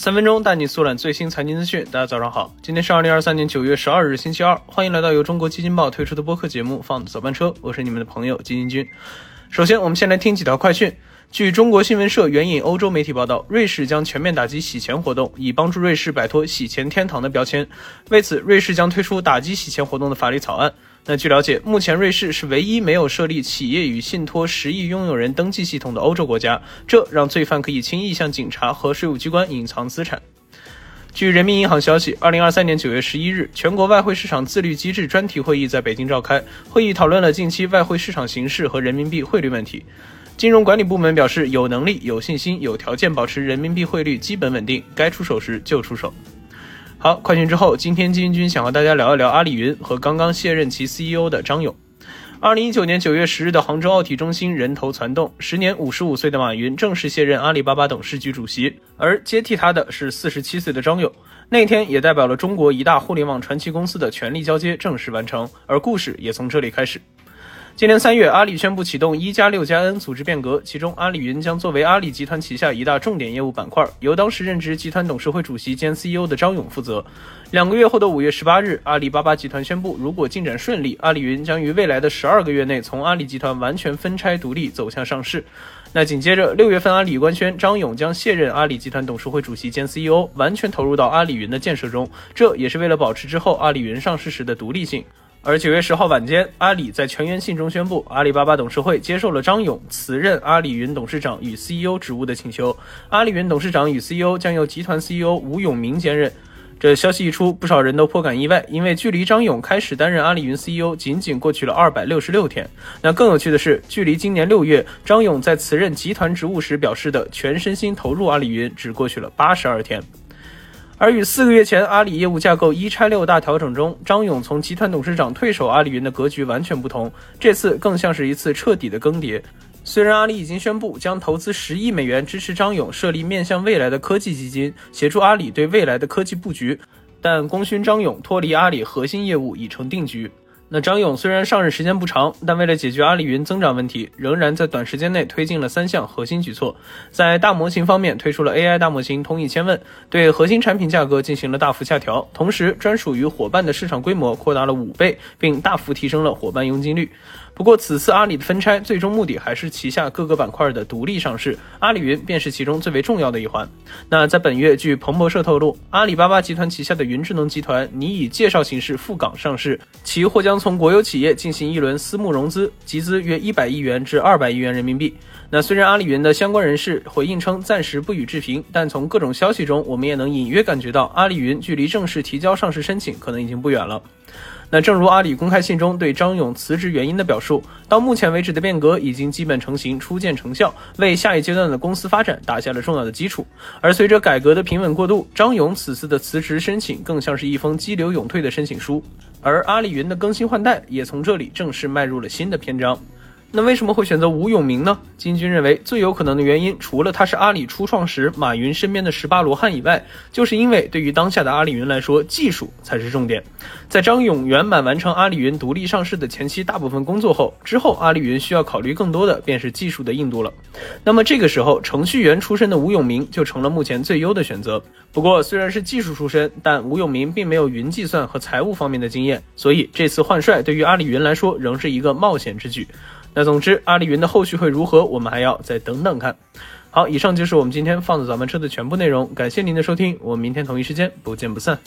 三分钟带你速览最新财经资讯。大家早上好，今天是二零二三年九月十二日，星期二。欢迎来到由中国基金报推出的播客节目《放早班车》，我是你们的朋友基金君。首先，我们先来听几条快讯。据中国新闻社援引欧洲媒体报道，瑞士将全面打击洗钱活动，以帮助瑞士摆脱“洗钱天堂”的标签。为此，瑞士将推出打击洗钱活动的法律草案。那据了解，目前瑞士是唯一没有设立企业与信托十亿拥有人登记系统的欧洲国家，这让罪犯可以轻易向警察和税务机关隐藏资产。据人民银行消息，二零二三年九月十一日，全国外汇市场自律机制专题会议在北京召开，会议讨论了近期外汇市场形势和人民币汇率问题。金融管理部门表示，有能力、有信心、有条件保持人民币汇率基本稳定，该出手时就出手。好，快讯之后，今天基金君想和大家聊一聊阿里云和刚刚卸任其 CEO 的张勇。二零一九年九月十日的杭州奥体中心人头攒动，时年五十五岁的马云正式卸任阿里巴巴董事局主席，而接替他的是四十七岁的张勇。那天也代表了中国一大互联网传奇公司的权力交接正式完成，而故事也从这里开始。今年三月，阿里宣布启动“一加六加 N” 组织变革，其中阿里云将作为阿里集团旗下一大重点业务板块，由当时任职集团董事会主席兼 CEO 的张勇负责。两个月后的五月十八日，阿里巴巴集团宣布，如果进展顺利，阿里云将于未来的十二个月内从阿里集团完全分拆独立，走向上市。那紧接着六月份，阿里官宣张勇将卸任阿里集团董事会主席兼 CEO，完全投入到阿里云的建设中，这也是为了保持之后阿里云上市时的独立性。而九月十号晚间，阿里在全员信中宣布，阿里巴巴董事会接受了张勇辞任阿里云董事长与 CEO 职务的请求，阿里云董事长与 CEO 将由集团 CEO 吴永明兼任。这消息一出，不少人都颇感意外，因为距离张勇开始担任阿里云 CEO，仅仅过去了二百六十六天。那更有趣的是，距离今年六月张勇在辞任集团职务时表示的全身心投入阿里云，只过去了八十二天。而与四个月前阿里业务架构一拆六大调整中，张勇从集团董事长退守阿里云的格局完全不同。这次更像是一次彻底的更迭。虽然阿里已经宣布将投资十亿美元支持张勇设立面向未来的科技基金，协助阿里对未来的科技布局，但功勋张勇脱离阿里核心业务已成定局。那张勇虽然上任时间不长，但为了解决阿里云增长问题，仍然在短时间内推进了三项核心举措。在大模型方面，推出了 AI 大模型通一千问，对核心产品价格进行了大幅下调，同时专属于伙伴的市场规模扩大了五倍，并大幅提升了伙伴佣金率。不过，此次阿里的分拆最终目的还是旗下各个板块的独立上市，阿里云便是其中最为重要的一环。那在本月，据彭博社透露，阿里巴巴集团旗下的云智能集团拟以介绍形式赴港上市，其或将从国有企业进行一轮私募融资，集资约一百亿元至二百亿元人民币。那虽然阿里云的相关人士回应称暂时不予置评，但从各种消息中，我们也能隐约感觉到阿里云距离正式提交上市申请可能已经不远了。那正如阿里公开信中对张勇辞职原因的表述，到目前为止的变革已经基本成型，初见成效，为下一阶段的公司发展打下了重要的基础。而随着改革的平稳过渡，张勇此次的辞职申请更像是一封激流勇退的申请书，而阿里云的更新换代也从这里正式迈入了新的篇章。那为什么会选择吴永明呢？金军认为最有可能的原因，除了他是阿里初创时马云身边的十八罗汉以外，就是因为对于当下的阿里云来说，技术才是重点。在张勇圆满完成阿里云独立上市的前期大部分工作后，之后阿里云需要考虑更多的便是技术的硬度了。那么这个时候，程序员出身的吴永明就成了目前最优的选择。不过虽然是技术出身，但吴永明并没有云计算和财务方面的经验，所以这次换帅对于阿里云来说仍是一个冒险之举。那总之，阿里云的后续会如何，我们还要再等等看。好，以上就是我们今天放的早班车的全部内容，感谢您的收听，我们明天同一时间不见不散。